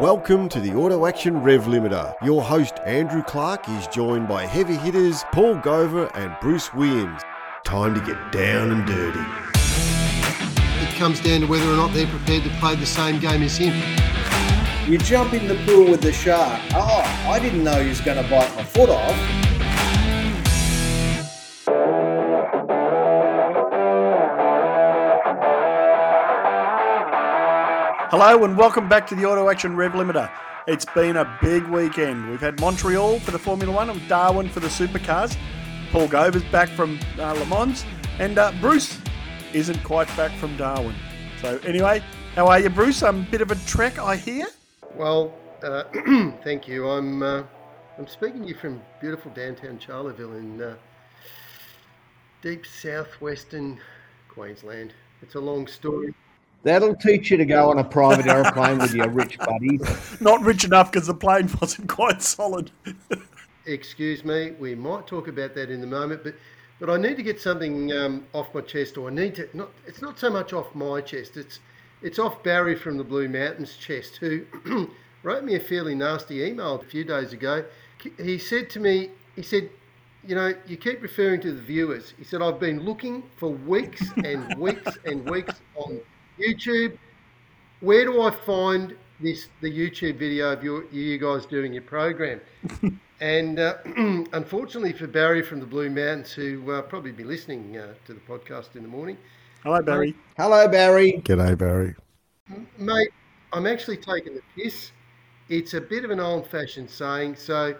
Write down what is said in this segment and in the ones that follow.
Welcome to the Auto Action Rev Limiter. Your host, Andrew Clarke, is joined by heavy hitters Paul Gover and Bruce Williams. Time to get down and dirty. It comes down to whether or not they're prepared to play the same game as him. You jump in the pool with the shark. Oh, I didn't know he was going to bite my foot off. Hello and welcome back to the Auto Action Rev Limiter. It's been a big weekend. We've had Montreal for the Formula One and Darwin for the supercars. Paul Gover's back from uh, Le Mans, and uh, Bruce isn't quite back from Darwin. So anyway, how are you, Bruce? Um, a bit of a trek, I hear. Well, uh, thank you. I'm uh, I'm speaking to you from beautiful downtown Charleville in uh, deep southwestern Queensland. It's a long story. That'll teach you to go on a private aeroplane with your rich buddies. Not rich enough because the plane wasn't quite solid. Excuse me, we might talk about that in a moment, but but I need to get something um, off my chest, or I need to not. It's not so much off my chest. It's it's off Barry from the Blue Mountains chest, who wrote me a fairly nasty email a few days ago. He said to me, he said, you know, you keep referring to the viewers. He said, I've been looking for weeks and weeks and weeks on YouTube. Where do I find this the YouTube video of your, you guys doing your program? and uh, unfortunately for Barry from the Blue Mountains, who uh, probably be listening uh, to the podcast in the morning. Hello, Barry. Hello, Barry. G'day, Barry. Mate, I'm actually taking the piss. It's a bit of an old-fashioned saying, so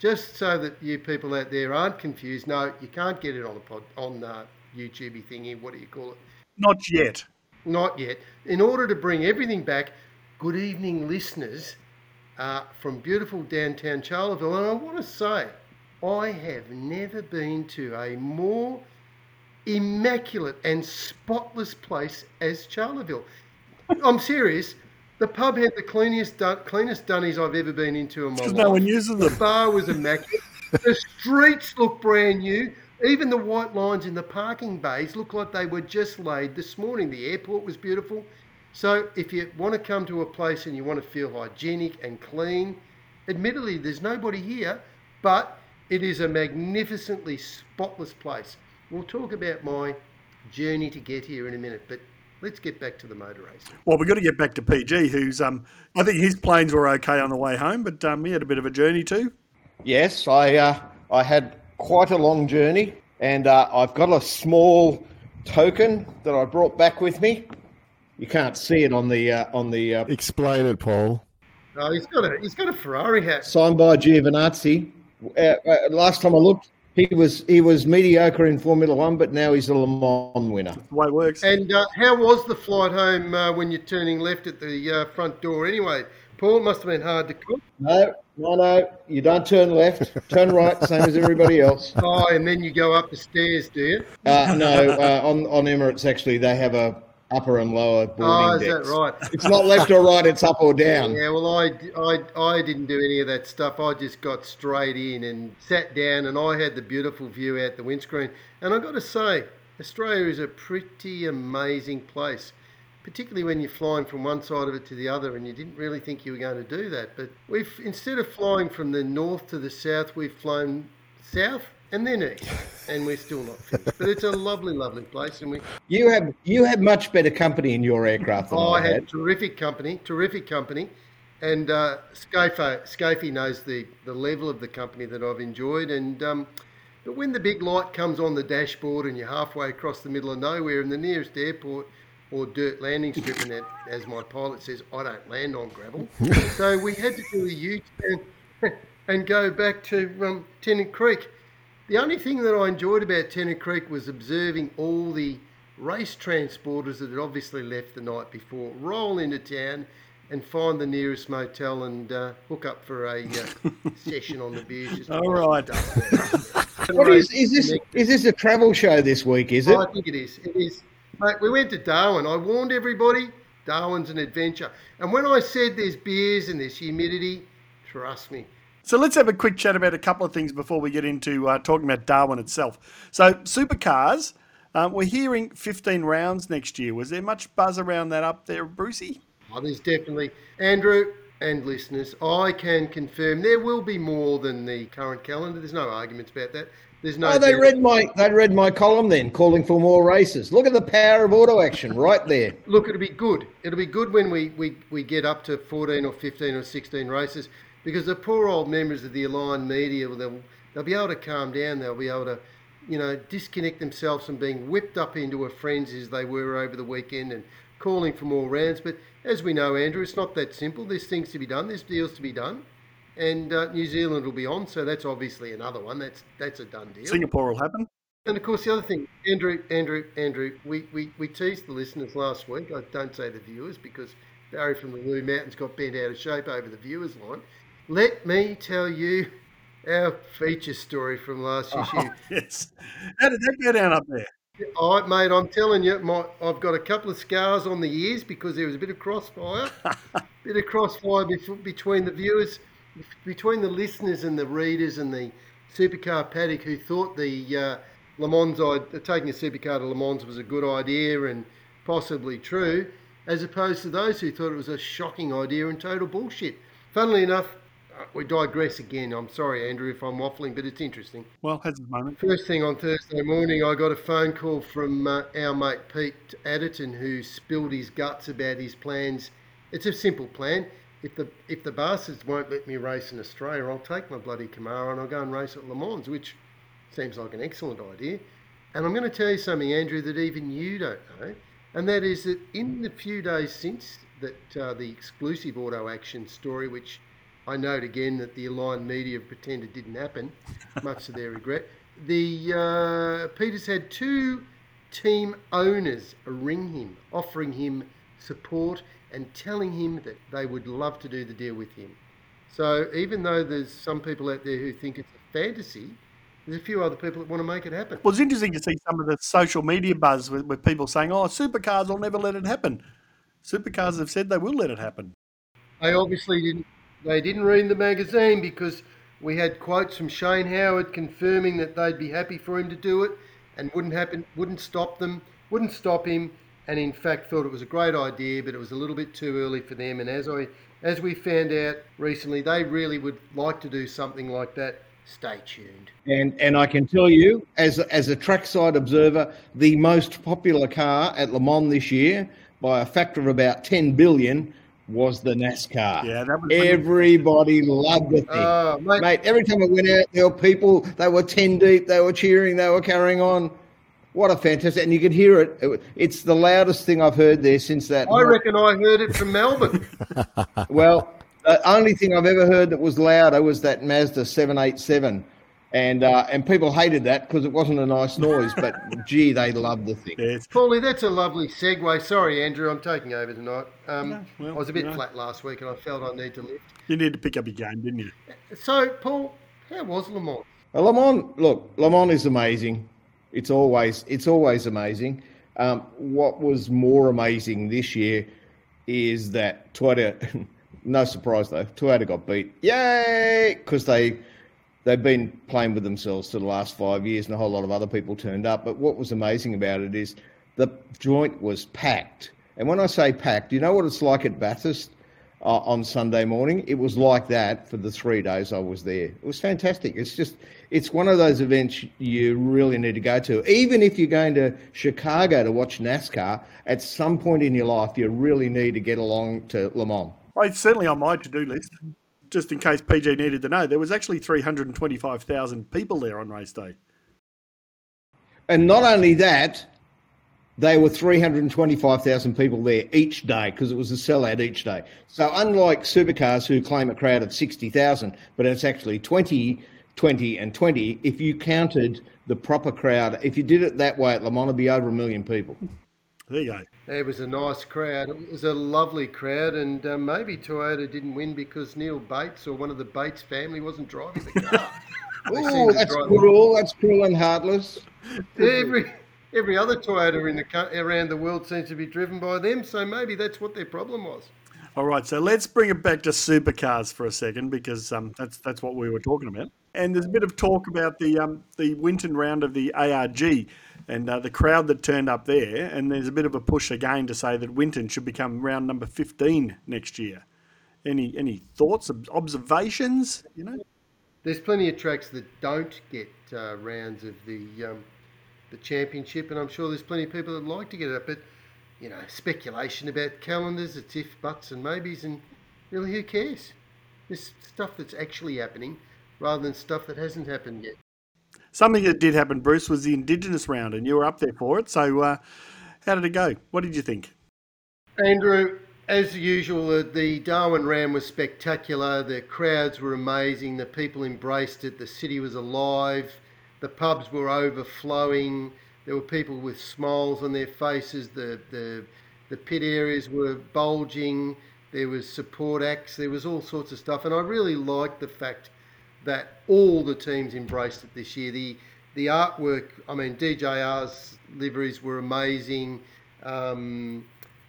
just so that you people out there aren't confused, no, you can't get it on the pod, on uh, YouTubey thingy. What do you call it? Not yet. Not yet. In order to bring everything back, good evening, listeners uh, from beautiful downtown Charleville. And I want to say, I have never been to a more immaculate and spotless place as Charleville. I'm serious. The pub had the cleanest, cleanest dunnies I've ever been into in my life. No one uses them. The bar was immaculate. the streets look brand new. Even the white lines in the parking bays look like they were just laid this morning. The airport was beautiful. So if you want to come to a place and you want to feel hygienic and clean, admittedly there's nobody here, but it is a magnificently spotless place. We'll talk about my journey to get here in a minute, but let's get back to the motor race. Well, we've got to get back to PG, who's um, I think his planes were okay on the way home, but um, he had a bit of a journey too. Yes, I uh, I had quite a long journey, and uh, I've got a small token that I brought back with me. You can't see it on the uh, on the. Uh, Explain it, Paul. No, he's got a he's got a Ferrari hat signed by Giovinazzi. Uh, uh, last time I looked, he was he was mediocre in Formula One, but now he's a Le Mans winner. the way it works. And uh, how was the flight home uh, when you're turning left at the uh, front door? Anyway, Paul it must have been hard to cook. No, no, no. You don't turn left. Turn right, same as everybody else. Oh, and then you go up the stairs, do you? Uh, no, uh, on on Emirates actually they have a upper and lower boarding Oh, is decks. that right? It's not left or right; it's up or down. Yeah, well, I, I, I didn't do any of that stuff. I just got straight in and sat down, and I had the beautiful view out the windscreen. And I've got to say, Australia is a pretty amazing place, particularly when you're flying from one side of it to the other, and you didn't really think you were going to do that. But we've instead of flying from the north to the south, we've flown south and then east, and we're still not finished. But it's a lovely, lovely place, and we You have you have much better company in your aircraft than Oh, I I had had. terrific company, terrific company, and uh, Scafo, Scafey knows the, the level of the company that I've enjoyed. And um, but when the big light comes on the dashboard and you're halfway across the middle of nowhere in the nearest airport or dirt landing strip, and that, as my pilot says, I don't land on gravel. so we had to do a U-turn and go back to um, Tennant Creek. The only thing that I enjoyed about Tennant Creek was observing all the race transporters that had obviously left the night before roll into town and find the nearest motel and uh, hook up for a uh, session on the beers. All right. What is is this? Is this a travel show this week? Is it? I think it is. It is. Mate, we went to Darwin. I warned everybody. Darwin's an adventure. And when I said there's beers and there's humidity, trust me. So let's have a quick chat about a couple of things before we get into uh, talking about Darwin itself. So supercars, um, we're hearing 15 rounds next year. Was there much buzz around that up there, Brucey? Oh, there's definitely Andrew. and listeners, I can confirm there will be more than the current calendar. There's no arguments about that. There's no. Oh, they read my they read my column then, calling for more races. Look at the power of auto action right there. Look, it'll be good. It'll be good when we, we, we get up to 14 or 15 or 16 races because the poor old members of the aligned media, they'll, they'll be able to calm down. They'll be able to, you know, disconnect themselves from being whipped up into a frenzy as they were over the weekend and calling for more rounds. But as we know, Andrew, it's not that simple. There's things to be done. There's deals to be done and uh, New Zealand will be on. So that's obviously another one. That's that's a done deal. Singapore will happen. And of course, the other thing, Andrew, Andrew, Andrew, we, we, we teased the listeners last week. I don't say the viewers because Barry from the Blue Mountains got bent out of shape over the viewers line. Let me tell you our feature story from last issue. Oh, yes. How did that go down up there? All right, mate, I'm telling you, my, I've got a couple of scars on the ears because there was a bit of crossfire, bit of crossfire between the viewers between the listeners and the readers and the supercar paddock who thought the uh, Le Mans, taking a supercar to Le Mans was a good idea and possibly true, as opposed to those who thought it was a shocking idea and total bullshit. Funnily enough, uh, we digress again. I'm sorry, Andrew, if I'm waffling, but it's interesting. Well, has a moment. First thing on Thursday morning, I got a phone call from uh, our mate Pete Adderton, who spilled his guts about his plans. It's a simple plan if the if the bastards won't let me race in Australia, I'll take my bloody Camaro and I'll go and race at Le Mans, which seems like an excellent idea. And I'm going to tell you something, Andrew, that even you don't know, and that is that in the few days since that uh, the exclusive auto action story, which I note again that the aligned media pretended didn't happen, much to their regret, the uh, Peters had two team owners ring him, offering him support and telling him that they would love to do the deal with him. So even though there's some people out there who think it's a fantasy, there's a few other people that want to make it happen. Well, it's interesting to see some of the social media buzz with, with people saying, "Oh, supercars will never let it happen." Supercars have said they will let it happen. They obviously didn't. They didn't read the magazine because we had quotes from Shane Howard confirming that they'd be happy for him to do it and wouldn't happen, wouldn't stop them, wouldn't stop him and in fact thought it was a great idea, but it was a little bit too early for them. And as I, as we found out recently, they really would like to do something like that. Stay tuned. And and I can tell you, as as a trackside observer, the most popular car at Le Mans this year, by a factor of about ten billion, was the NASCAR. Yeah, that was everybody loved the thing. Oh, mate. mate, every time I went out, there were people. They were ten deep. They were cheering. They were carrying on. What a fantastic! And you can hear it. It's the loudest thing I've heard there since that. I reckon I heard it from Melbourne. well, the only thing I've ever heard that was louder was that Mazda seven eight seven, and uh, and people hated that because it wasn't a nice noise. But gee, they loved the thing. Yes. Paulie, that's a lovely segue. Sorry, Andrew, I'm taking over tonight. Um, No, well, I was a bit you know. flat last week, and I felt I need to lift. You need to pick up your game, didn't you? So, Paul, how was Le Mans? Uh, Le Mans, look, Le Mans is amazing. It's always it's always amazing. Um, what was more amazing this year is that Toyota. No surprise though, Toyota got beat. Yay! Because they they've been playing with themselves for the last five years, and a whole lot of other people turned up. But what was amazing about it is the joint was packed. And when I say packed, you know what it's like at Bathurst uh, on Sunday morning? It was like that for the three days I was there. It was fantastic. It's just, it's one of those events you really need to go to. Even if you're going to Chicago to watch NASCAR, at some point in your life, you really need to get along to Le Mans. Well, it's certainly on my to-do list. Just in case PG needed to know, there was actually 325,000 people there on race day. And not only that, they were 325,000 people there each day because it was a sellout each day. So unlike supercars who claim a crowd of 60,000, but it's actually 20, 20 and 20, if you counted the proper crowd, if you did it that way at Le Mans, it'd be over a million people. There you go. It was a nice crowd. It was a lovely crowd, and uh, maybe Toyota didn't win because Neal Bates or one of the Bates family wasn't driving the car. Oh, that's drive- cruel. That's cruel and heartless. Every every other Toyota in the around the world seems to be driven by them, so maybe that's what their problem was. All right, so let's bring it back to supercars for a second because um, that's that's what we were talking about. And there's a bit of talk about the um, the Winton round of the ARG and uh, the crowd that turned up there. And there's a bit of a push again to say that Winton should become round number 15 next year. Any any thoughts, observations? You know, there's plenty of tracks that don't get uh, rounds of the um, the championship, and I'm sure there's plenty of people that like to get it. Up. But you know, speculation about calendars, it's if, buts, and maybes, and really, who cares? This stuff that's actually happening, rather than stuff that hasn't happened yet. Something that did happen, Bruce, was the Indigenous round, and you were up there for it. So, uh, how did it go? What did you think? Andrew, as usual, the Darwin Ram was spectacular. The crowds were amazing. The people embraced it. The city was alive. The pubs were overflowing. There were people with smiles on their faces. The, the, the pit areas were bulging. There was support acts. There was all sorts of stuff. And I really liked the fact that all the teams embraced it this year. The, the artwork, I mean, DJR's liveries were amazing. Um,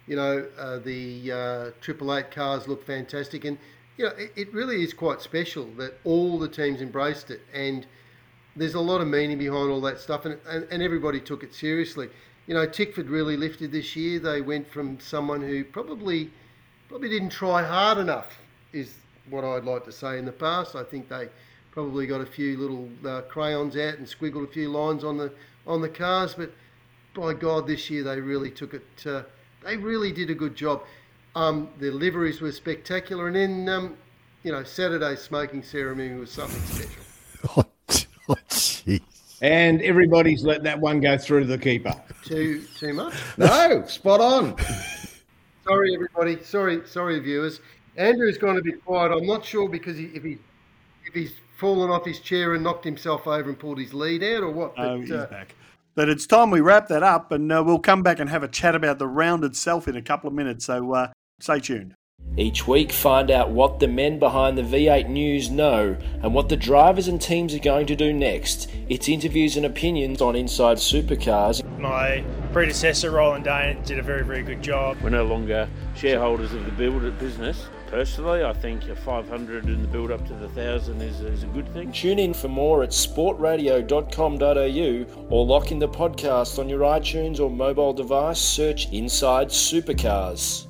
you know, uh, the uh, Triple Eight cars look fantastic, and you know, it, it, really is quite special that all the teams embraced it, and there's a lot of meaning behind all that stuff, and, and, and everybody took it seriously. You know, Tickford really lifted this year. They went from someone who probably probably didn't try hard enough, is what I'd like to say. In the past, I think they probably got a few little uh, crayons out and squiggled a few lines on the on the cars, but by God, this year they really took it. Uh, they really did a good job. Um, the liveries were spectacular, and then um, you know Saturday's smoking ceremony was something special. Oh, jeez. And everybody's let that one go through the keeper. Too too much? No, spot on. sorry, everybody. Sorry, sorry, viewers. Andrew's going to be quiet. I'm not sure because he, if he if he's fallen off his chair and knocked himself over and pulled his lead out or what. But, oh, he's uh, back. But it's time we wrap that up, and uh, we'll come back and have a chat about the round itself in a couple of minutes. So uh, stay tuned. Each week, find out what the men behind the V8 News know and what the drivers and teams are going to do next. It's interviews and opinions on Inside Supercars. My predecessor, Roland Dane, did a very, very good job. We're no longer shareholders of the build business. Personally, I think a 500 in the build up to the 1,000 is, is a good thing. Tune in for more at sportradio.com.au or lock in the podcast on your iTunes or mobile device. Search Inside Supercars.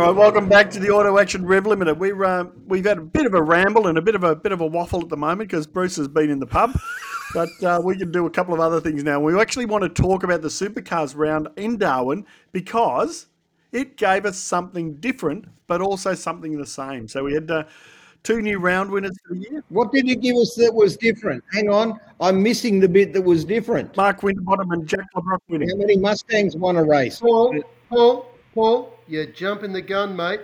All right, welcome back to the Auto Action Rev Limiter. We're uh, we've had a bit of a ramble and a bit of a bit of a waffle at the moment because Bruce has been in the pub but uh, we can do a couple of other things now. We actually want to talk about the supercars round in Darwin because it gave us something different, but also something the same. So we had uh, two new round winners for the year. What did it give us that was different? Hang on, I'm missing the bit that was different. Mark Winterbottom and Jack Le Brocq winning. How many Mustangs won a race? Paul, Paul, Paul, you're jumping the gun, mate.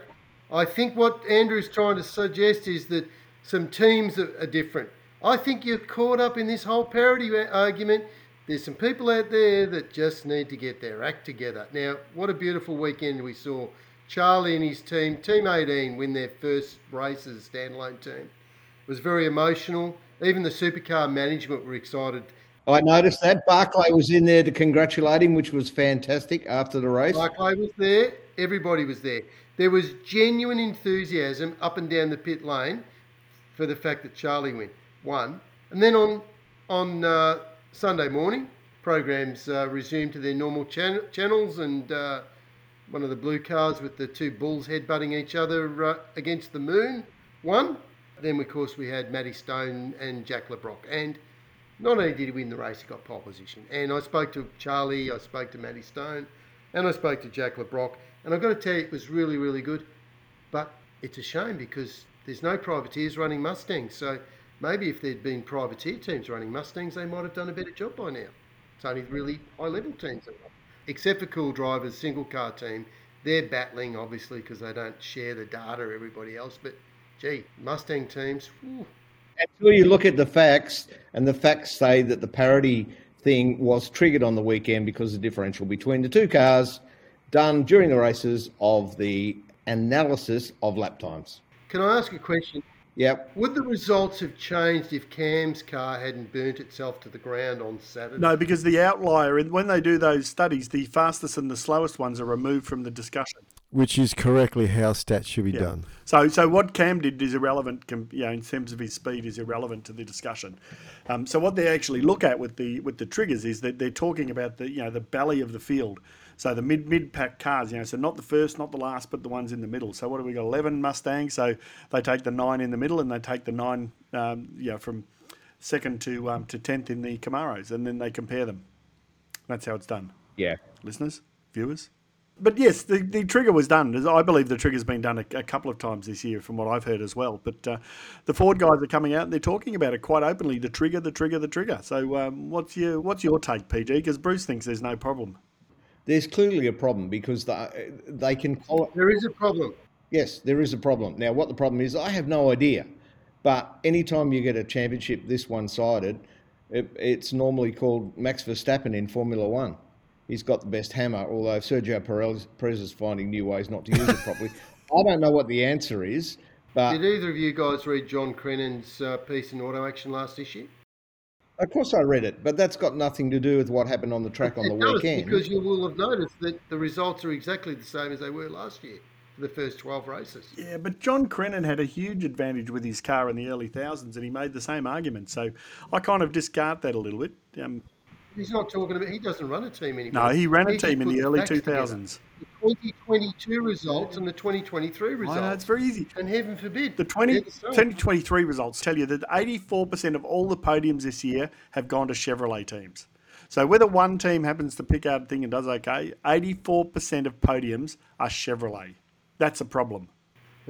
I think what Andrew's trying to suggest is that some teams are, are different. I think you're caught up in this whole parity argument. There's some people out there that just need to get their act together. Now, what a beautiful weekend we saw. Charlie and his team, Team 18, win their first race as a standalone team. It was very emotional. Even the supercar management were excited. I noticed that. Barclay was in there to congratulate him, which was fantastic after the race. Barclay was there. Everybody was there. There was genuine enthusiasm up and down the pit lane for the fact that Charlie went one. And then on on uh, Sunday morning, programs uh, resumed to their normal chan- channels, and uh, one of the blue cars with the two bulls headbutting each other uh, against the moon won. Then, of course, we had Matty Stone and Jack Le Brocq. And not only did he win the race, he got pole position. And I spoke to Charlie, I spoke to Matty Stone, and I spoke to Jack Le Brocq. And I've got to tell you, it was really, really good. But it's a shame because there's no privateers running Mustangs. So maybe if there'd been privateer teams running Mustangs, they might have done a better job by now. It's only really high level teams. Except for Cool Drivers, single car team, they're battling obviously because they don't share the data everybody else. But gee, Mustang teams. Whew. Until you look at the facts, and the facts say that the parity thing was triggered on the weekend because of the differential between the two cars done during the races of the analysis of lap times. Can I ask a question? Yep. Would the results have changed if Cam's car hadn't burnt itself to the ground on Saturday? No, because the outlier, when they do those studies, the fastest and the slowest ones are removed from the discussion. Which is correctly how stats should be Yeah. done. So, so what Cam did is irrelevant, com- you know, in terms of his speed, is irrelevant to the discussion. Um, so, what they actually look at with the with the triggers is that they're talking about the you know the belly of the field. So the mid mid pack cars, you know, so not the first, not the last, but the ones in the middle. So what do we got? Eleven Mustangs. So they take the nine in the middle, and they take the nine, um, you know, from second to um, to tenth in the Camaros, and then they compare them. That's how it's done Yeah. listeners, viewers. But yes, the, the trigger was done. I believe the trigger's been done a, a couple of times this year, from what I've heard as well. But uh, the Ford guys are coming out and they're talking about it quite openly. The trigger, the trigger, the trigger. So um, what's your what's your take, PG? Because Bruce thinks there's no problem. There's clearly a problem because they, they can There is a problem. Yes, there is a problem. Now, what the problem is, I have no idea. But anytime you get a championship this one sided, it, it's normally called Max Verstappen in Formula One. He's got the best hammer, although Sergio Perez, Perez is finding new ways not to use it properly. I don't know what the answer is, but Did either of you guys read John Crennan's uh, piece in Auto Action last issue? of course I read it. But that's got nothing to do with what happened on the track on the does, weekend. because you will have noticed that the results are exactly the same as they were last year for the first 12 races. Yeah, but John Crennan had a huge advantage with his car in the early thousands, and he made the same argument. So I kind of discard that a little bit. Um, He's not talking about, he doesn't run a team anymore. no, he ran a just team in the early 2000s. The 2022 results and the 2023 I results. know, it's very easy. and heaven forbid. The 20, they're the same. 2023 results tell you that 84% of all the podiums this year have gone to Chevrolet teams. So whether one team happens to pick out a thing and does okay, 84% of podiums are Chevrolet. That's a problem.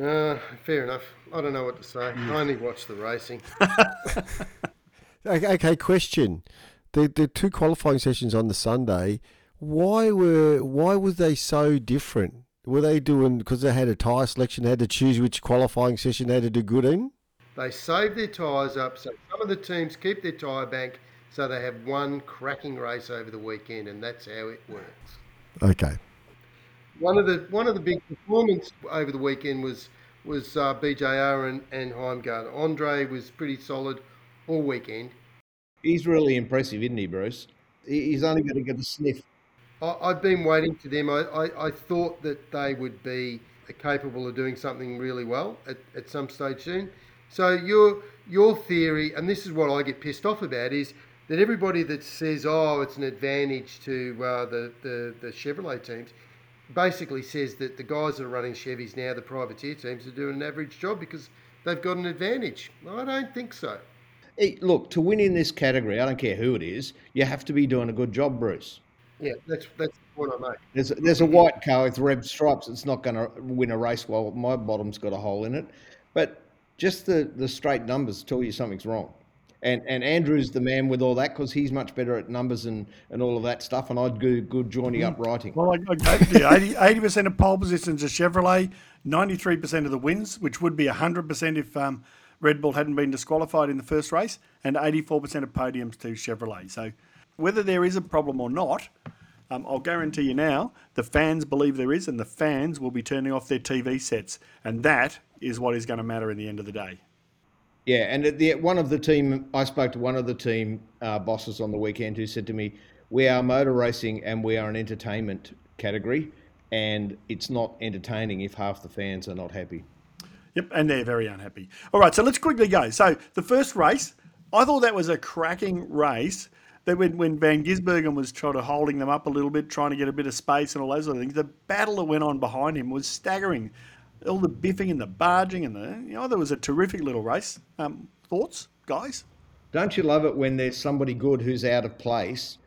Uh, fair enough. I don't know what to say. I only watch the racing. Okay, okay, question. The the two qualifying sessions on the Sunday, why were why was they so different? Were they doing because they had a tyre selection, they had to choose which qualifying session they had to do good in? They save their tyres up so some of the teams keep their tyre bank so they have one cracking race over the weekend, and that's how it works. Okay. One of the one of the big performances over the weekend was was uh, BJR and, and Heimgartner. Andre was pretty solid all weekend. He's really impressive, isn't he, Bruce? He's only going to get a sniff. I've been waiting for them. I, I, I thought that they would be capable of doing something really well at, at some stage soon. So your your theory, and this is what I get pissed off about, is that everybody that says, "Oh, it's an advantage to uh, the, the the Chevrolet teams," basically says that the guys that are running Chevys now, the privateer teams, are doing an average job because they've got an advantage. I don't think so. Hey, look, to win in this category, I don't care who it is, you have to be doing a good job, Bruce. Yeah, that's that's the point I make. There's, there's a white car with red stripes. It's not going to win a race while my bottom's got a hole in it. But just the, the straight numbers tell you something's wrong. And and Andrew's the man with all that because he's much better at numbers and, and all of that stuff. And I'd do good joining up writing. Well, I, I gave you 80, percent of pole positions are Chevrolet, 93% of the wins, which would be 100% if um, Red Bull hadn't been disqualified in the first race, and 84% of podiums to Chevrolet. So whether there is a problem or not, um, I'll guarantee you now, the fans believe there is, and the fans will be turning off their TV sets. And that is what is going to matter in the end of the day. Yeah, and the one of the team, I spoke to one of the team uh, bosses on the weekend who said to me, "We are motor racing and we are an entertainment category, and it's not entertaining if half the fans are not happy." Yep, and they're very unhappy. All right, so let's quickly go. So the first race, I thought that was a cracking race. That when, when Van Gisbergen was trying to holding them up a little bit, trying to get a bit of space and all those sort of things, the battle that went on behind him was staggering. All the biffing and the barging and the you know, there was a terrific little race. Um, thoughts, guys? Don't you love it when there's somebody good who's out of place,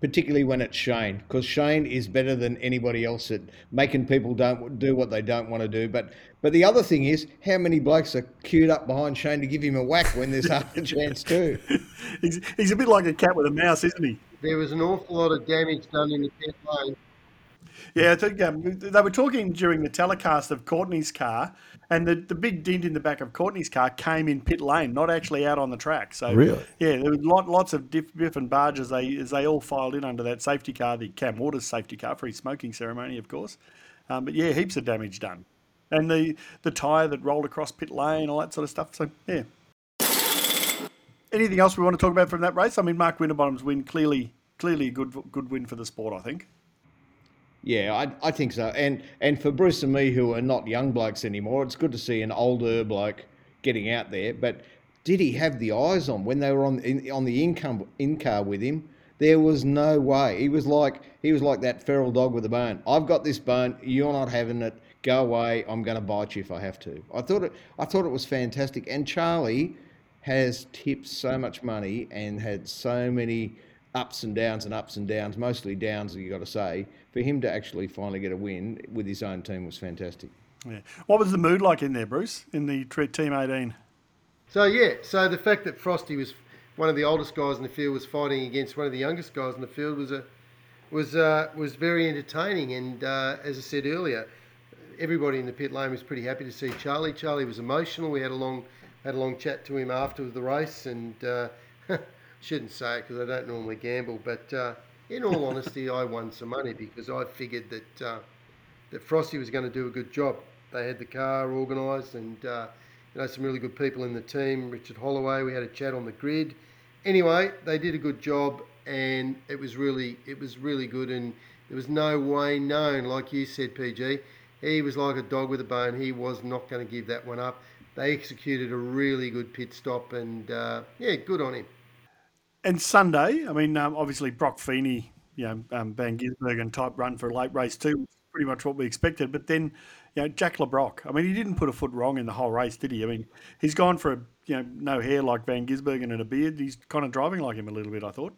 particularly when it's Shane? Because Shane is better than anybody else at making people don't do what they don't want to do. But but the other thing is, how many blokes are queued up behind Shane to give him a whack when there's half a chance too? He's, he's a bit like a cat with a mouse, isn't he? There was an awful lot of damage done in the pit lane. Yeah, I think um, they were talking during the telecast of Courtney's car, and the, the big dent in the back of Courtney's car came in pit lane, not actually out on the track. So Really? yeah, there was lot, lots of diff, diff and barge as they as they all filed in under that safety car, the Cam Waters safety car for his smoking ceremony, of course. Um, but yeah, heaps of damage done, and the the tyre that rolled across pit lane, all that sort of stuff. So yeah. Anything else we want to talk about from that race? I mean, Mark Winterbottom's win clearly clearly a good good win for the sport. I think. Yeah, I, I think so. And and for Bruce and me, who are not young blokes anymore, it's good to see an older bloke getting out there. But did he have the eyes on when they were on in, on the income in car with him? There was no way. He was like he was like that feral dog with a bone. I've got this bone. You're not having it. Go away. I'm going to bite you if I have to. I thought it. I thought it was fantastic. And Charlie has tipped so much money and had so many ups and downs and ups and downs, mostly downs, you got to say. For him to actually finally get a win with his own team was fantastic. Yeah. What was the mood like in there, Bruce, in the Team 18? So, yeah, so the fact that Frosty was one of the oldest guys in the field was fighting against one of the youngest guys in the field was a was uh, was very entertaining. And uh, as I said earlier, everybody in the pit lane was pretty happy to see Charlie. Charlie was emotional. We had a long had a long chat to him after the race, and uh, shouldn't say it because I don't normally gamble, but uh, in all honesty, I won some money because I figured that uh, that Frosty was going to do a good job. They had the car organised, and uh, you know some really good people in the team. Richard Holloway, we had a chat on the grid. Anyway, they did a good job, and it was really it was really good, and there was no way known, like you said, PG. He was like a dog with a bone. He was not going to give that one up. They executed a really good pit stop, and uh, yeah, good on him and Sunday, I mean, um, obviously Broc Feeney, you know, um, Van Gisbergen type run for a late race too, pretty much what we expected. But then, you know, Jack Le Brocq, I mean, he didn't put a foot wrong in the whole race, did he? I mean, he's gone for a, you know, no hair like Van Gisbergen and a beard. He's kind of driving like him a little bit, I thought.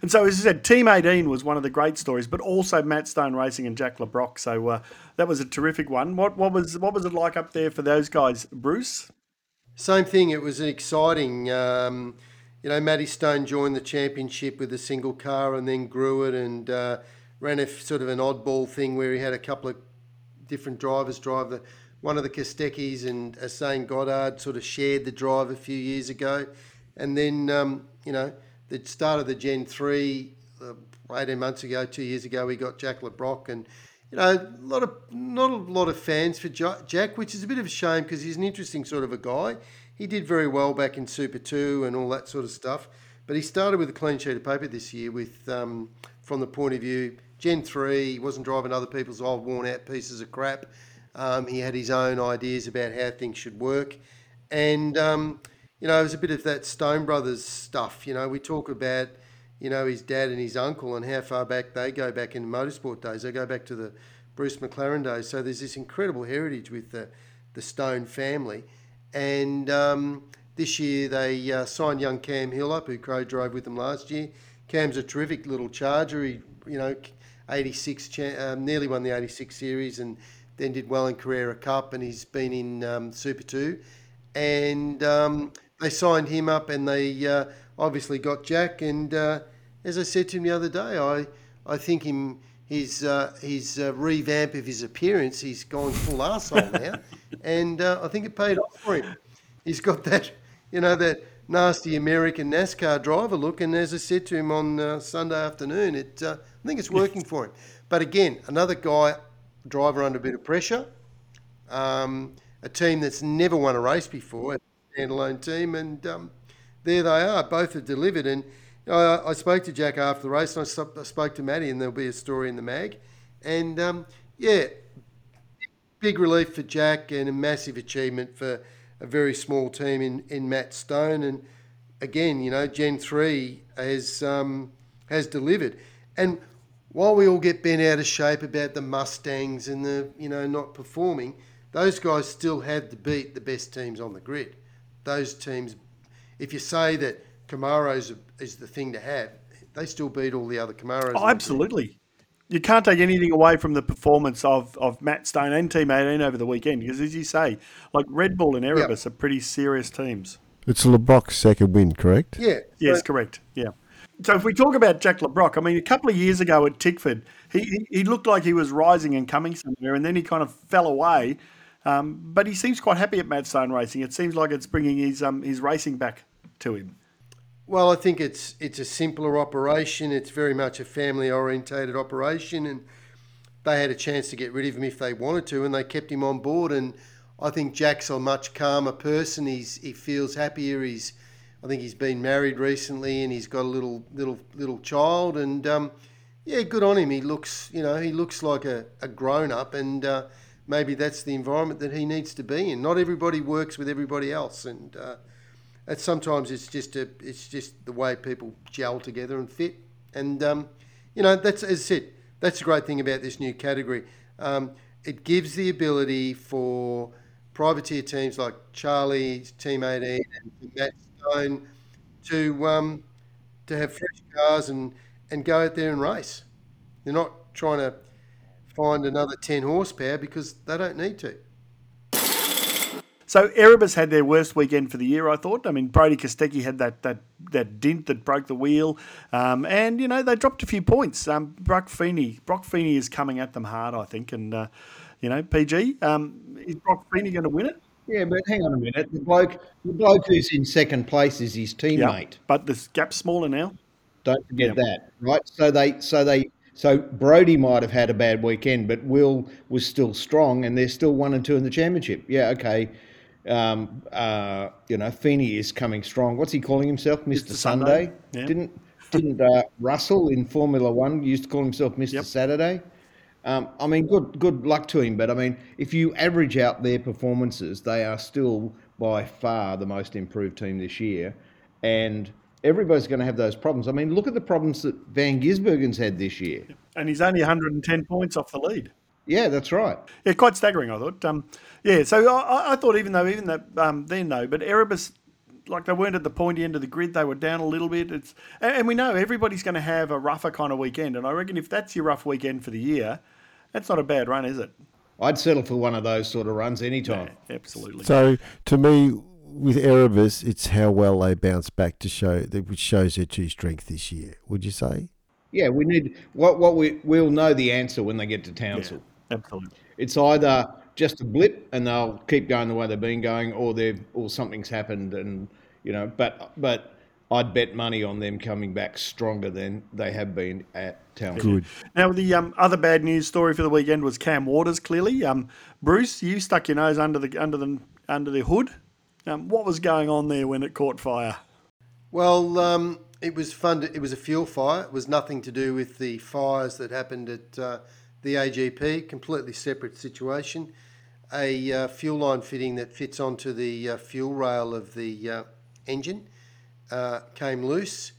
And so, as I said, Team 18 was one of the great stories, but also Matt Stone Racing and Jack Le Brocq. So uh, that was a terrific one. What, what was what was it like up there for those guys, Bruce? Same thing. It was an exciting. Um, you know, Matty Stone joined the championship with a single car and then grew it and uh, ran a sort of an oddball thing where he had a couple of different drivers drive the one of the Kosteckis and Zane Goddard sort of shared the drive a few years ago, and then um, you know the start of the Gen three. Uh, 18 months ago, two years ago, we got Jack Le Brocq, and you know, a lot of not a lot of fans for Jack, which is a bit of a shame because he's an interesting sort of a guy he did very well back in Super 2 and all that sort of stuff. But he started with a clean sheet of paper this year with, um, from the point of view, Gen 3, he wasn't driving other people's old worn out pieces of crap. Um, he had his own ideas about how things should work. And, um, you know, it was a bit of that Stone Brothers stuff. You know, we talk about, you know, his dad and his uncle and how far back they go back in motorsport days. They go back to the Bruce McLaren days. So there's this incredible heritage with the, the Stone family. And um, this year they uh, signed young Cam Hill up, who Crow drove with them last year. Cam's a terrific little charger. He, you know, 86, um, nearly won the 86 series and then did well in Carrera Cup and he's been in um, Super 2. And um, they signed him up and they uh, obviously got Jack. And uh, as I said to him the other day, I, I think him his uh, his uh, revamp of his appearance, he's gone full arsehole now, and uh, I think it paid off for him. He's got that, you know, that nasty American NASCAR driver look, and as I said to him on uh, Sunday afternoon, it uh, I think it's working for him. But again, another guy, driver under a bit of pressure, um, a team that's never won a race before, a standalone team, and um, there they are. Both have delivered, and I, I spoke to Jack after the race, and I, spoke to Matty, and there'll be a story in the mag. And um, yeah, big relief for Jack and a massive achievement for a very small team in, in Matt Stone. And again, you know, Gen 3 has, um, has delivered. And while we all get bent out of shape about the Mustangs and the, you know, not performing, those guys still had to beat the best teams on the grid. Those teams, if you say that Camaros is the thing to have. They still beat all the other Camaros. Oh, absolutely. You can't take anything away from the performance of, of Matt Stone and Team 18 over the weekend because, as you say, like Red Bull and Erebus yep. are pretty serious teams. It's Le Brocq's second win, correct? Yeah. Yes, correct. Yeah. So if we talk about Jack Le Brocq, I mean, a couple of years ago at Tickford, he, he, he looked like he was rising and coming somewhere, and then he kind of fell away. Um, but he seems quite happy at Matt Stone Racing. It seems like it's bringing his um, his racing back to him. Well, I think it's it's a simpler operation. It's very much a family orientated operation, and they had a chance to get rid of him if they wanted to, and they kept him on board. And I think Jack's a much calmer person. He's he feels happier. He's I think he's been married recently, and he's got a little little little child. And um, yeah, good on him. He looks, you know, he looks like a, a grown up, and uh, maybe that's the environment that he needs to be in. Not everybody works with everybody else, and uh, it's sometimes it's just a, it's just the way people gel together and fit. And um, you know, that's as I said, that's the great thing about this new category. Um, it gives the ability for privateer teams like Charlie's Team 18 and Matt Stone to um, to have fresh cars and, and go out there and race. They're not trying to find another 10 horsepower because they don't need to. So Erebus had their worst weekend for the year, I thought. I mean, Brody Kostecki had that that that dint that broke the wheel, um, and you know they dropped a few points. Um, Broc Feeney, Broc Feeney is coming at them hard, I think, and uh, you know PG um, is Broc Feeney going to win it? Yeah, but hang on a minute. The bloke, the bloke who's in second place is his teammate. Yeah, but the gap's smaller now. Don't forget that, right? So they, so they, so Brody might have had a bad weekend, but Will was still strong, and they're still one and two in the championship. Yeah, okay. Um, uh, you know, Feeney is coming strong. What's he calling himself, Mister Sunday? Sunday. Yeah. Didn't didn't uh, Russell in Formula One used to call himself Mister Yep. Saturday? Um, I mean, good good luck to him. But I mean, if you average out their performances, they are still by far the most improved team this year, and everybody's going to have those problems. I mean, look at the problems that Van Gisbergen's had this year. And he's only 110 points off the lead. Yeah, that's right. Yeah, quite staggering. I thought. Um, yeah, so I, I thought even though even that um, then though, but Erebus, like they weren't at the pointy end of the grid, they were down a little bit. It's and, and we know everybody's going to have a rougher kind of weekend, and I reckon if that's your rough weekend for the year, that's not a bad run, is it? I'd settle for one of those sort of runs anytime. Absolutely. So to me, with Erebus, it's how well they bounce back to show that which shows their true strength this year. Would you say? Yeah, we need what what we we'll know the answer when they get to yeah, Townsville. Absolutely. It's either just a blip and they'll keep going the way they've been going, or they've or something's happened and you know. But but I'd bet money on them coming back stronger than they have been at Townsville. Good. Now, the um, other bad news story for the weekend was Cam Waters. Clearly, um, Bruce, you stuck your nose under the under the under the hood. Um, what was going on there when it caught fire? Well, um, it was fun. It was a fuel fire. It was nothing to do with the fires that happened at uh, the AGP. Completely separate situation. A uh, fuel line fitting that fits onto the uh, fuel rail of the uh, engine uh, came loose.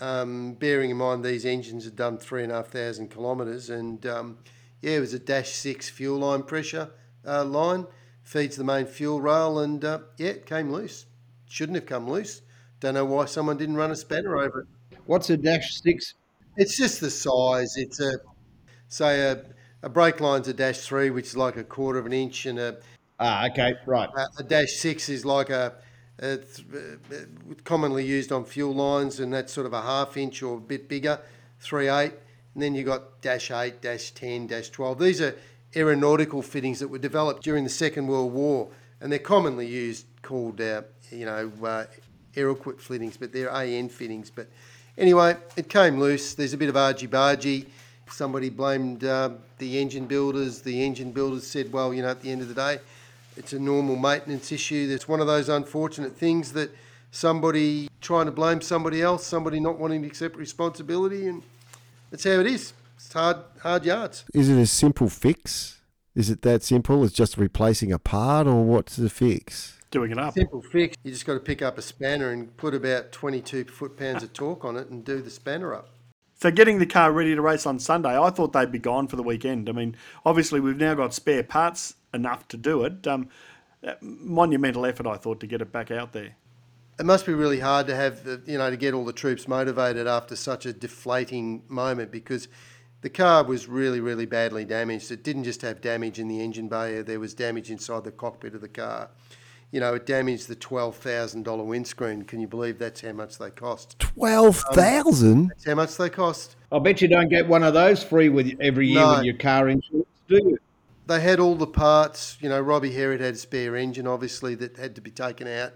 Um, bearing in mind these engines had done three and a half thousand kilometres, and um, yeah, it was a dash six fuel line pressure uh, line feeds the main fuel rail, and uh, yeah, it came loose. Shouldn't have come loose. Don't know why someone didn't run a spanner over it. What's a dash six? It's just the size. It's a say a, a brake line's a dash three, which is like a quarter of an inch, and a Ah, okay, right. a, a dash six is like a, a th- uh, commonly used on fuel lines, and that's sort of a half inch or a bit bigger, three eight. And then you got dash eight, dash ten, dash twelve. These are aeronautical fittings that were developed during the Second World War, and they're commonly used called uh, you know uh, Aeroquip fittings, but they're AN fittings. But anyway, it came loose. There's a bit of argy bargy. Somebody blamed uh, the engine builders. The engine builders said, well, you know, at the end of the day, it's a normal maintenance issue. It's one of those unfortunate things that somebody trying to blame somebody else, somebody not wanting to accept responsibility, and that's how it is. It's hard, hard yards. Is it a simple fix? Is it that simple? It's just replacing a part, or what's the fix? Doing it up. Simple fix. You just got to pick up a spanner and put about 22 foot pounds of torque on it and do the spanner up. So getting the car ready to race on Sunday, I thought they'd be gone for the weekend. I mean, obviously we've now got spare parts enough to do it. Um, uh, monumental effort, I thought, to get it back out there. It must be really hard to have, the, you know, to get all the troops motivated after such a deflating moment because the car was really, really badly damaged. It didn't just have damage in the engine bay, there was damage inside the cockpit of the car. You know, it damaged the $12,000 windscreen. Can you believe that's how much they cost? Twelve thousand. That's how much they cost. I bet you don't get one of those free with every year No. with your car insurance, do you? They had all the parts. You know, Robbie Herrod had a spare engine, obviously, that had to be taken out.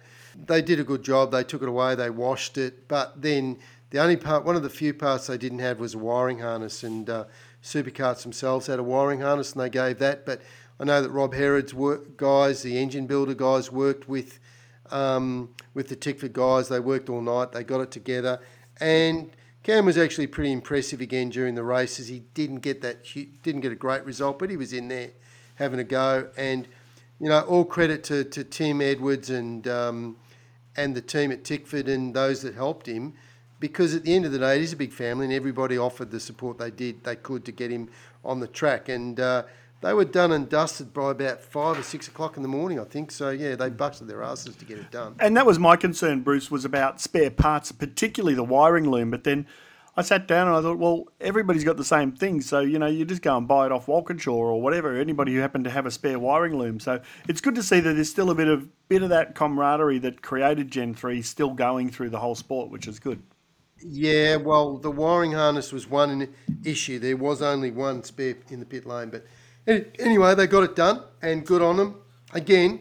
They did a good job. They took it away. They washed it. But then the only part, one of the few parts they didn't have was a wiring harness. And uh, Supercars themselves had a wiring harness, and they gave that. But I know that Rob Herrod's work, guys, the engine builder guys, worked with um, with the Tickford guys. They worked all night. They got it together, and Cam was actually pretty impressive again during the races. He didn't get that, didn't get a great result, but he was in there having a go. And you know, all credit to, to Tim Edwards and um, and the team at Tickford and those that helped him, because at the end of the day, it is a big family, and everybody offered the support they did they could to get him on the track. And uh, they were done and dusted by about five or six o'clock in the morning, I think. So yeah, they busted their asses to get it done. And that was my concern, Bruce, was about spare parts, particularly the wiring loom. But then I sat down and I thought, well, everybody's got the same thing, so you know, you just go and buy it off Walkinshaw or whatever. Anybody who happened to have a spare wiring loom. So it's good to see that there's still a bit of bit of that camaraderie that created Gen three still going through the whole sport, which is good. Yeah, well, the wiring harness was one issue. There was only one spare in the pit lane, but Anyway, they got it done, and good on them. Again,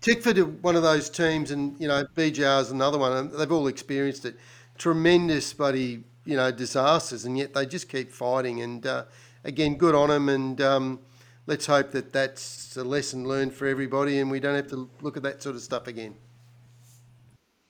Tickford are one of those teams, and you know BJR is another one, and they've all experienced it. Tremendous, buddy, you know, disasters, and yet they just keep fighting. And uh, again, good on them, and um, let's hope that that's a lesson learned for everybody, and we don't have to look at that sort of stuff again.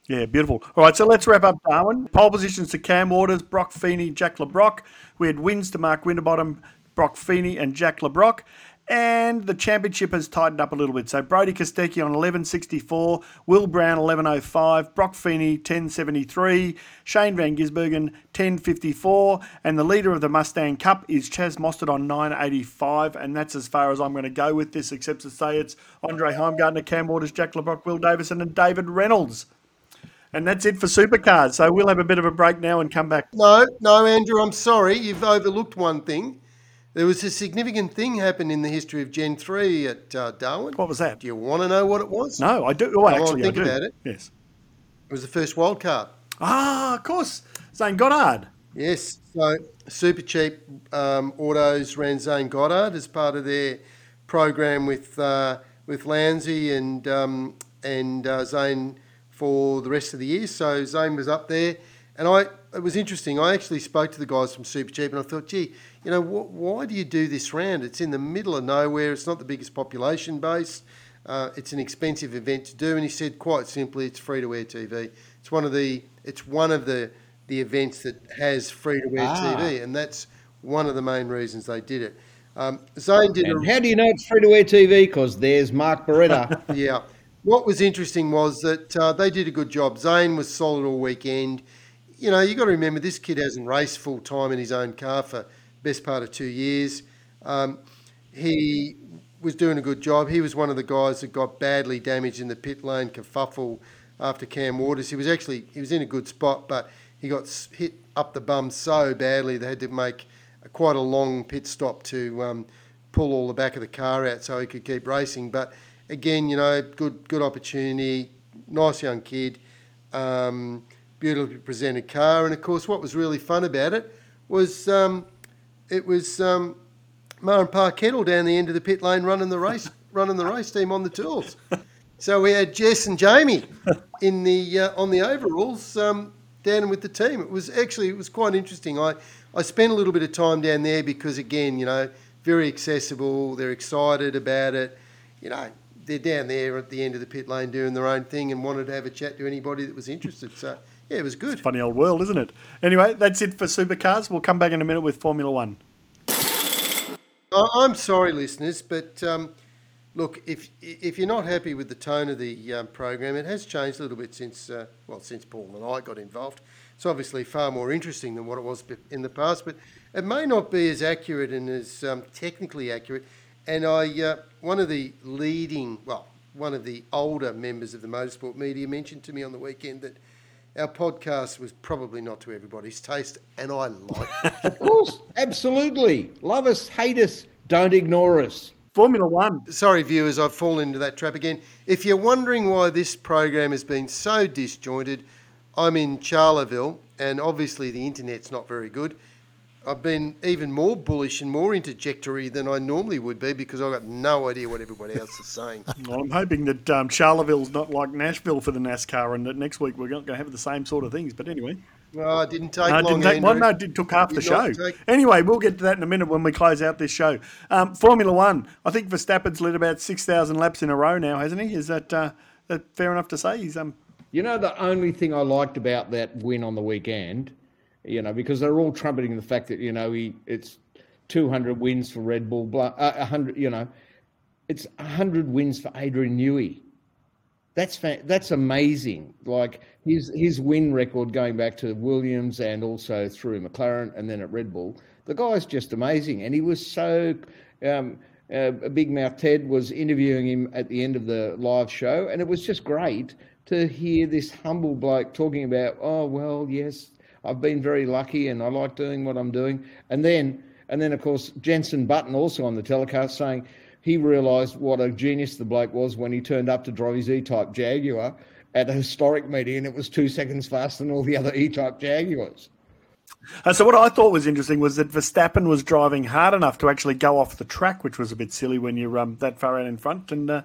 Yeah, beautiful. All right, so let's wrap up Darwin. Pole positions to Cam Waters, Broc Feeney, Jack Le Brocq. We had wins to Mark Winterbottom, Broc Feeney and Jack Le Brocq. And the championship has tightened up a little bit. So Brodie Kostecki on 11.64, Will Brown 11.05, Broc Feeney 10.73, Shane Van Gisbergen 10.54, and the leader of the Mustang Cup is Chaz Mostert on 9.85. And that's as far as I'm going to go with this, except to say it's Andre Heimgartner, Cam Waters, Jack Le Brocq, Will Davison, and David Reynolds. And that's it for supercars. So we'll have a bit of a break now and come back. No, no, Andrew, I'm sorry. You've overlooked one thing. There was a significant thing happened in the history of Gen 3 at uh, Darwin. What was that? Do you want to know what it was? No, I do. Well, actually, think I do. about it. Yes. It was the first wild card. Ah, of course. Zane Goddard. Yes. So super cheap um, autos ran Zane Goddard as part of their program with uh, with Lowndesy and um, and uh, Zane for the rest of the year. So Zane was up there, and I it was interesting. I actually spoke to the guys from Super Cheap, and I thought, gee, you know, wh- why do you do this round? It's in the middle of nowhere. It's not the biggest population base. Uh, it's an expensive event to do, and he said quite simply, it's free to air TV. It's one of the it's one of the the events that has free to air ah. TV, and that's one of the main reasons they did it. Um, Zane did. And a, how do you know it's free to air TV? Because there's Mark Beretta. yeah. What was interesting was that uh, they did a good job. Zane was solid all weekend you know, you've got to remember this kid hasn't raced full time in his own car for best part of two years. Um, he was doing a good job. He was one of the guys that got badly damaged in the pit lane kerfuffle after Cam Waters. He was actually he was in a good spot, but he got hit up the bum so badly they had to make quite a long pit stop to um, pull all the back of the car out so he could keep racing. But again, you know, good good opportunity, nice young kid. Um, beautifully presented car. And of course, what was really fun about it was um, it was um, and Kettle down the end of the pit lane running the race, running the race team on the tools. So we had Jess and Jamie in the uh, on the overalls um, down with the team. It was actually it was quite interesting. I I spent a little bit of time down there because again, you know, very accessible. They're excited about it. You know, they're down there at the end of the pit lane doing their own thing and wanted to have a chat to anybody that was interested. So yeah, it was good. Funny old world, isn't it? Anyway, that's it for supercars. We'll come back in a minute with Formula One. I'm sorry, listeners, but um, look, if if you're not happy with the tone of the um, program, it has changed a little bit since uh, well since Paul and I got involved. It's obviously far more interesting than what it was in the past, but it may not be as accurate and as um, technically accurate. And I, uh, one of the leading, well, one of the older members of the motorsport media mentioned to me on the weekend that our podcast was probably not to everybody's taste, and I like it. of course, absolutely. Love us, hate us, don't ignore us. Formula One. Sorry, viewers, I've fallen into that trap again. If you're wondering why this program has been so disjointed, I'm in Charleville, and obviously the internet's not very good. I've been even more bullish and more interjectory than I normally would be because I've got no idea what everybody else is saying. well, I'm hoping that um, Charleville's not like Nashville for the NASCAR and that next week we're going to have the same sort of things. But anyway. Oh, it didn't take no, long. Didn't take, well, no, it took half the show. Take... Anyway, we'll get to that in a minute when we close out this show. Um, Formula One. I think Verstappen's led about 6,000 laps in a row now, hasn't he? Is that, uh, that fair enough to say? He's um. You know, the only thing I liked about that win on the weekend you know, because they're all trumpeting the fact that you know he it's 200 wins for Red Bull, uh, 100, you know, it's 100 wins for Adrian Newey. That's fa- that's amazing. Like his his win record going back to Williams and also through McLaren and then at Red Bull. The guy's just amazing, and he was so. Um, uh, Big Mouth Ted was interviewing him at the end of the live show, and it was just great to hear this humble bloke talking about, oh well, yes, I've been very lucky, and I like doing what I'm doing, and then and then of course Jenson Button also on the telecast saying he realised what a genius the bloke was when he turned up to drive his E-Type Jaguar at a historic meeting, and it was two seconds faster than all the other E-Type Jaguars. Uh, so what I thought was interesting was that Verstappen was driving hard enough to actually go off the track, which was a bit silly when you're um, that far out in front, and uh,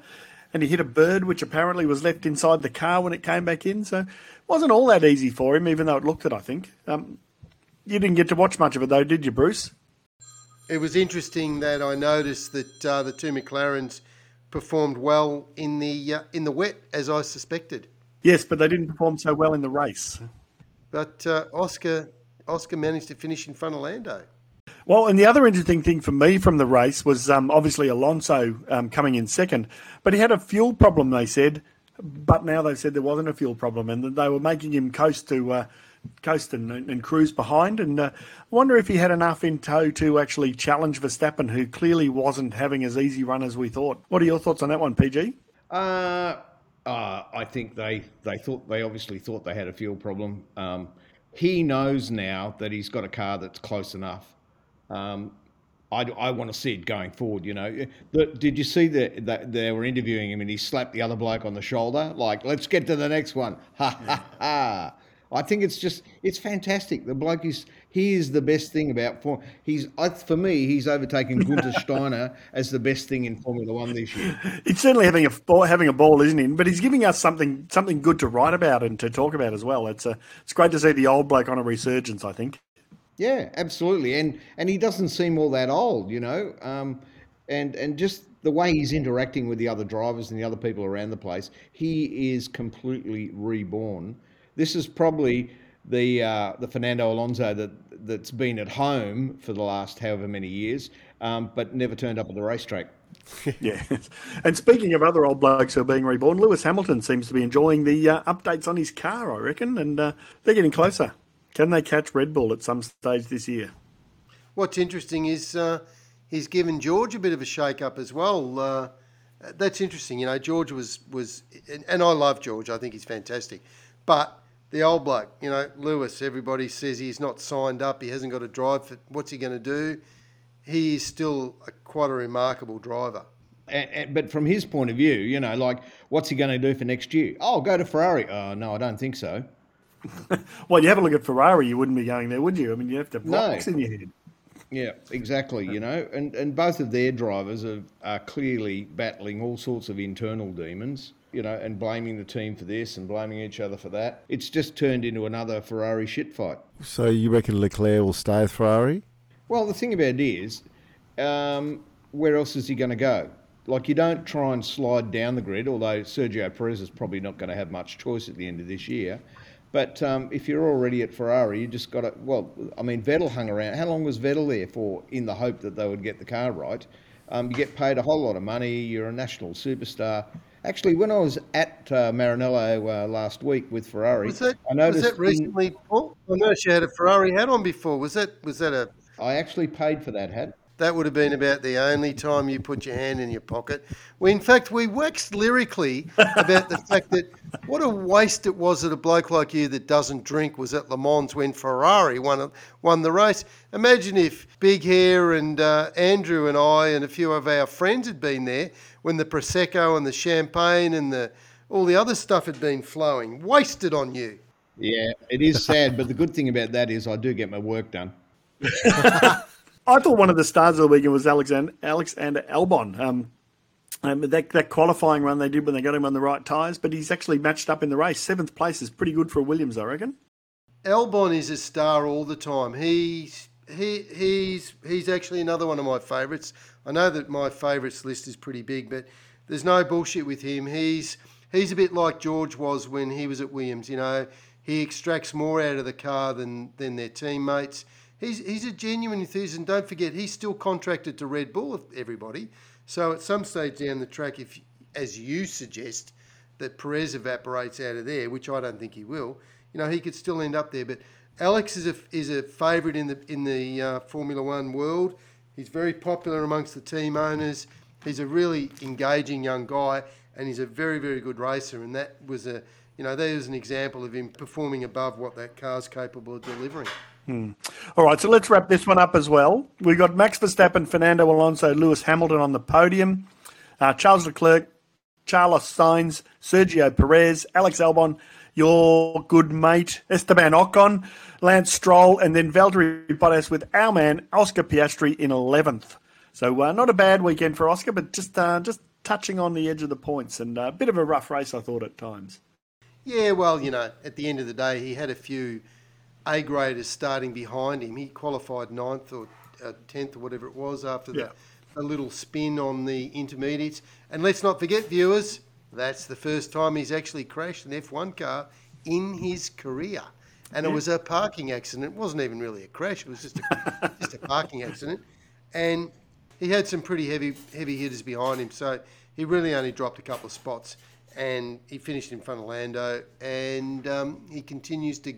and he hit a bird, which apparently was left inside the car when it came back in. So it wasn't all that easy for him, even though it looked it. I think um, you didn't get to watch much of it though, did you, Bruce? It was interesting that I noticed that uh, the two McLarens performed well in the uh, in the wet, as I suspected. Yes, but they didn't perform so well in the race. But uh, Oscar Oscar managed to finish in front of Lando. Well, and the other interesting thing for me from the race was um, obviously Alonso um, coming in second, but he had a fuel problem. They said, but now they've said there wasn't a fuel problem, and that they were making him coast to uh, coast and, and, cruise behind. And uh, I wonder if he had enough in tow to actually challenge Verstappen, who clearly wasn't having as easy run as we thought. What are your thoughts on that one, PG? Uh, uh, I think they they thought they obviously thought they had a fuel problem. Um, he knows now that he's got a car that's close enough. Um, I, I want to see it going forward. You know, did you see that the, they were interviewing him and he slapped the other bloke on the shoulder, like, "Let's get to the next one." Ha ha ha! I think it's just it's fantastic. The bloke is he is the best thing about for he's I, for me he's overtaken Gunther Steiner as the best thing in Formula One this year. He's certainly having a ball, having a ball, isn't he? But he's giving us something something good to write about and to talk about as well. It's a, it's great to see the old bloke on a resurgence. I think. Yeah, absolutely, and and he doesn't seem all that old, you know, um, and and just the way he's interacting with the other drivers and the other people around the place, he is completely reborn this is probably the uh, the Fernando Alonso that that's been at home for the last however many years, um, but never turned up at the racetrack. yeah, and speaking of other old blokes who are being reborn, Lewis Hamilton seems to be enjoying the uh, updates on his car. I reckon, and uh, they're getting closer. Can they catch Red Bull at some stage this year? What's interesting is uh, he's given George a bit of a shake up as well. Uh, that's interesting. You know, George was was, and I love George. I think he's fantastic, but the old bloke, you know, Lewis, everybody says he's not signed up, he hasn't got a drive for what's he going to do? He is still a, quite a remarkable driver. And, and, but from his point of view, you know, like, what's he going to do for next year? Oh, go to Ferrari. Oh, no, I don't think so. well, you have a look at Ferrari, you wouldn't be going there, would you? I mean, you have to have no. in your head. Yeah, exactly. You know, and, and both of their drivers are, are clearly battling all sorts of internal demons you know, and blaming the team for this and blaming each other for that. It's just turned into another Ferrari shit fight. So you reckon Leclerc will stay with Ferrari? Well, the thing about it is, um, where else is he going to go? Like, you don't try and slide down the grid, although Sergio Perez is probably not going to have much choice at the end of this year. But um, if you're already at Ferrari, you just got to. Well, I mean, Vettel hung around. How long was Vettel there for in the hope that they would get the car right? Um, you get paid a whole lot of money. You're a national superstar. Actually, when I was at uh, Maranello uh, last week with Ferrari, was that, I noticed was that recently, Paul? I noticed you had a Ferrari hat on before. Was that was that a? I actually paid for that hat. That would have been about the only time you put your hand in your pocket. We, in fact, we waxed lyrically about the fact that what a waste it was that a bloke like you that doesn't drink was at Le Mans when Ferrari won won the race. Imagine if Big Hair and uh, Andrew and I and a few of our friends had been there when the prosecco and the champagne and the all the other stuff had been flowing. Wasted on you. Yeah, it is sad, but the good thing about that is I do get my work done. I thought one of the stars of the weekend was Alexander, Alexander Albon. Um, um, that, that qualifying run they did when they got him on the right tyres, but he's actually matched up in the race. Seventh place is pretty good for Williams, I reckon. Albon is a star all the time. He's he he's he's actually another one of my favourites. I know that my favourites list is pretty big, but there's no bullshit with him. He's he's a bit like George was when he was at Williams. You know, He extracts more out of the car than than their teammates. He's he's a genuine enthusiast. Don't forget, he's still contracted to Red Bull. Everybody. So at some stage down the track, if as you suggest that Perez evaporates out of there, which I don't think he will, you know, he could still end up there. But Alex is a is a favourite in the in the uh, Formula One world. He's very popular amongst the team owners. He's a really engaging young guy, and he's a very very good racer. And that was a you know there's an example of him performing above what that car's capable of delivering. Hmm. All right, so let's wrap this one up as well. We've got Max Verstappen, Fernando Alonso, Lewis Hamilton on the podium, uh, Charles Leclerc, Carlos Sainz, Sergio Perez, Alex Albon, your good mate Esteban Ocon, Lance Stroll, and then Valtteri Bottas with our man Oscar Piastri in 11th. So uh, not a bad weekend for Oscar, but just uh, just touching on the edge of the points and a bit of a rough race, I thought, at times. Yeah, well, you know, at the end of the day, he had a few A grade is starting behind him. He qualified ninth or uh, tenth or whatever it was after Yeah. the a little spin on the intermediates. And let's not forget, viewers, that's the first time he's actually crashed an F1 car in his career. And it was a parking accident. It wasn't even really a crash. It was just a, just a parking accident. And he had some pretty heavy heavy hitters behind him. So he really only dropped a couple of spots. And he finished in front of Lando. And um, he continues to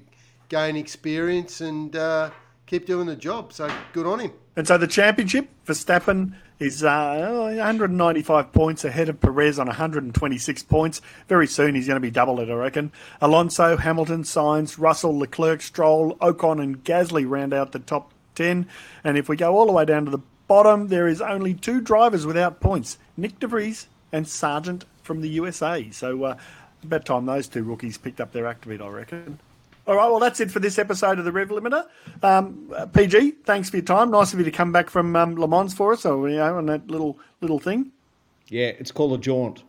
gain experience and uh, keep doing the job. So good on him. And so the championship, for Verstappen is uh, 195 points ahead of Perez on 126 points. Very soon he's going to be double it, I reckon. Alonso, Hamilton, Sainz, Russell, Leclerc, Stroll, Ocon, and Gasly round out the top 10. And if we go all the way down to the bottom, there is only two drivers without points Nyck de Vries and Sargeant from the USA. So uh, about time those two rookies picked up their act a bit, I reckon. All right, well, that's it for this episode of the Rev Limiter. Um, uh, PG, thanks for your time. Nice of you to come back from um, Le Mans for us, or you know, on that little little thing. Yeah, it's called a jaunt.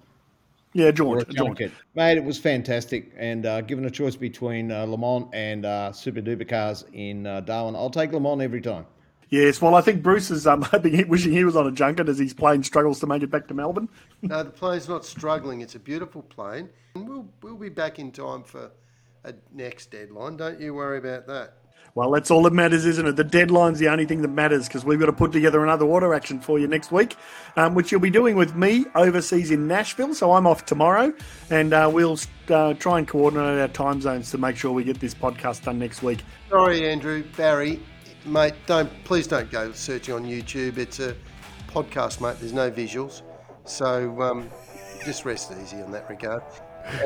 Yeah, or jaunt, a a jaunt. Mate, it was fantastic. And uh, given a choice between uh, Le Mans and uh, Super Duper cars in uh, Darwin, I'll take Le Mans every time. Yes, well, I think Bruce is um, hoping, wishing he was on a junket as his plane struggles to make it back to Melbourne. No, the plane's not struggling. It's a beautiful plane. And we'll, we'll be back in time for a next deadline. Don't you worry about that. Well, that's all that matters, isn't it? The deadline's the only thing that matters because we've got to put together another Auto Action for you next week, um, which you'll be doing with me overseas in Nashville. So I'm off tomorrow, and uh, we'll uh, try and coordinate our time zones to make sure we get this podcast done next week. Sorry, Andrew. Barry, mate, don't please don't go searching on YouTube. It's a podcast, mate. There's no visuals. So um, just rest easy on that regard.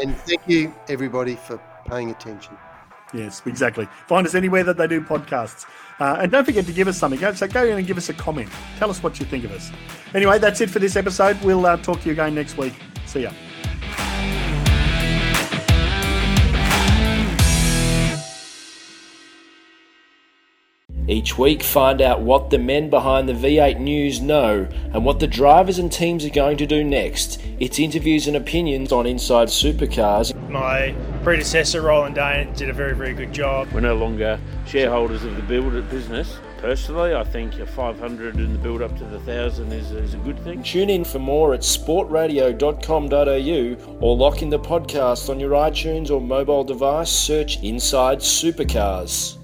And thank you, everybody, for paying attention. Yes, exactly. Find us anywhere that they do podcasts. Uh, and don't forget to give us something. So go in and give us a comment. Tell us what you think of us. Anyway, that's it for this episode. We'll uh, talk to you again next week. See ya. Each week, find out what the men behind the V8 News know and what the drivers and teams are going to do next. It's interviews and opinions on Inside Supercars. My predecessor, Roland Dane, did a very, very good job. We're no longer shareholders of the build business. Personally, I think a 500 in the build up to the 1,000 is, is a good thing. Tune in for more at sportradio.com.au or lock in the podcast on your iTunes or mobile device. Search Inside Supercars.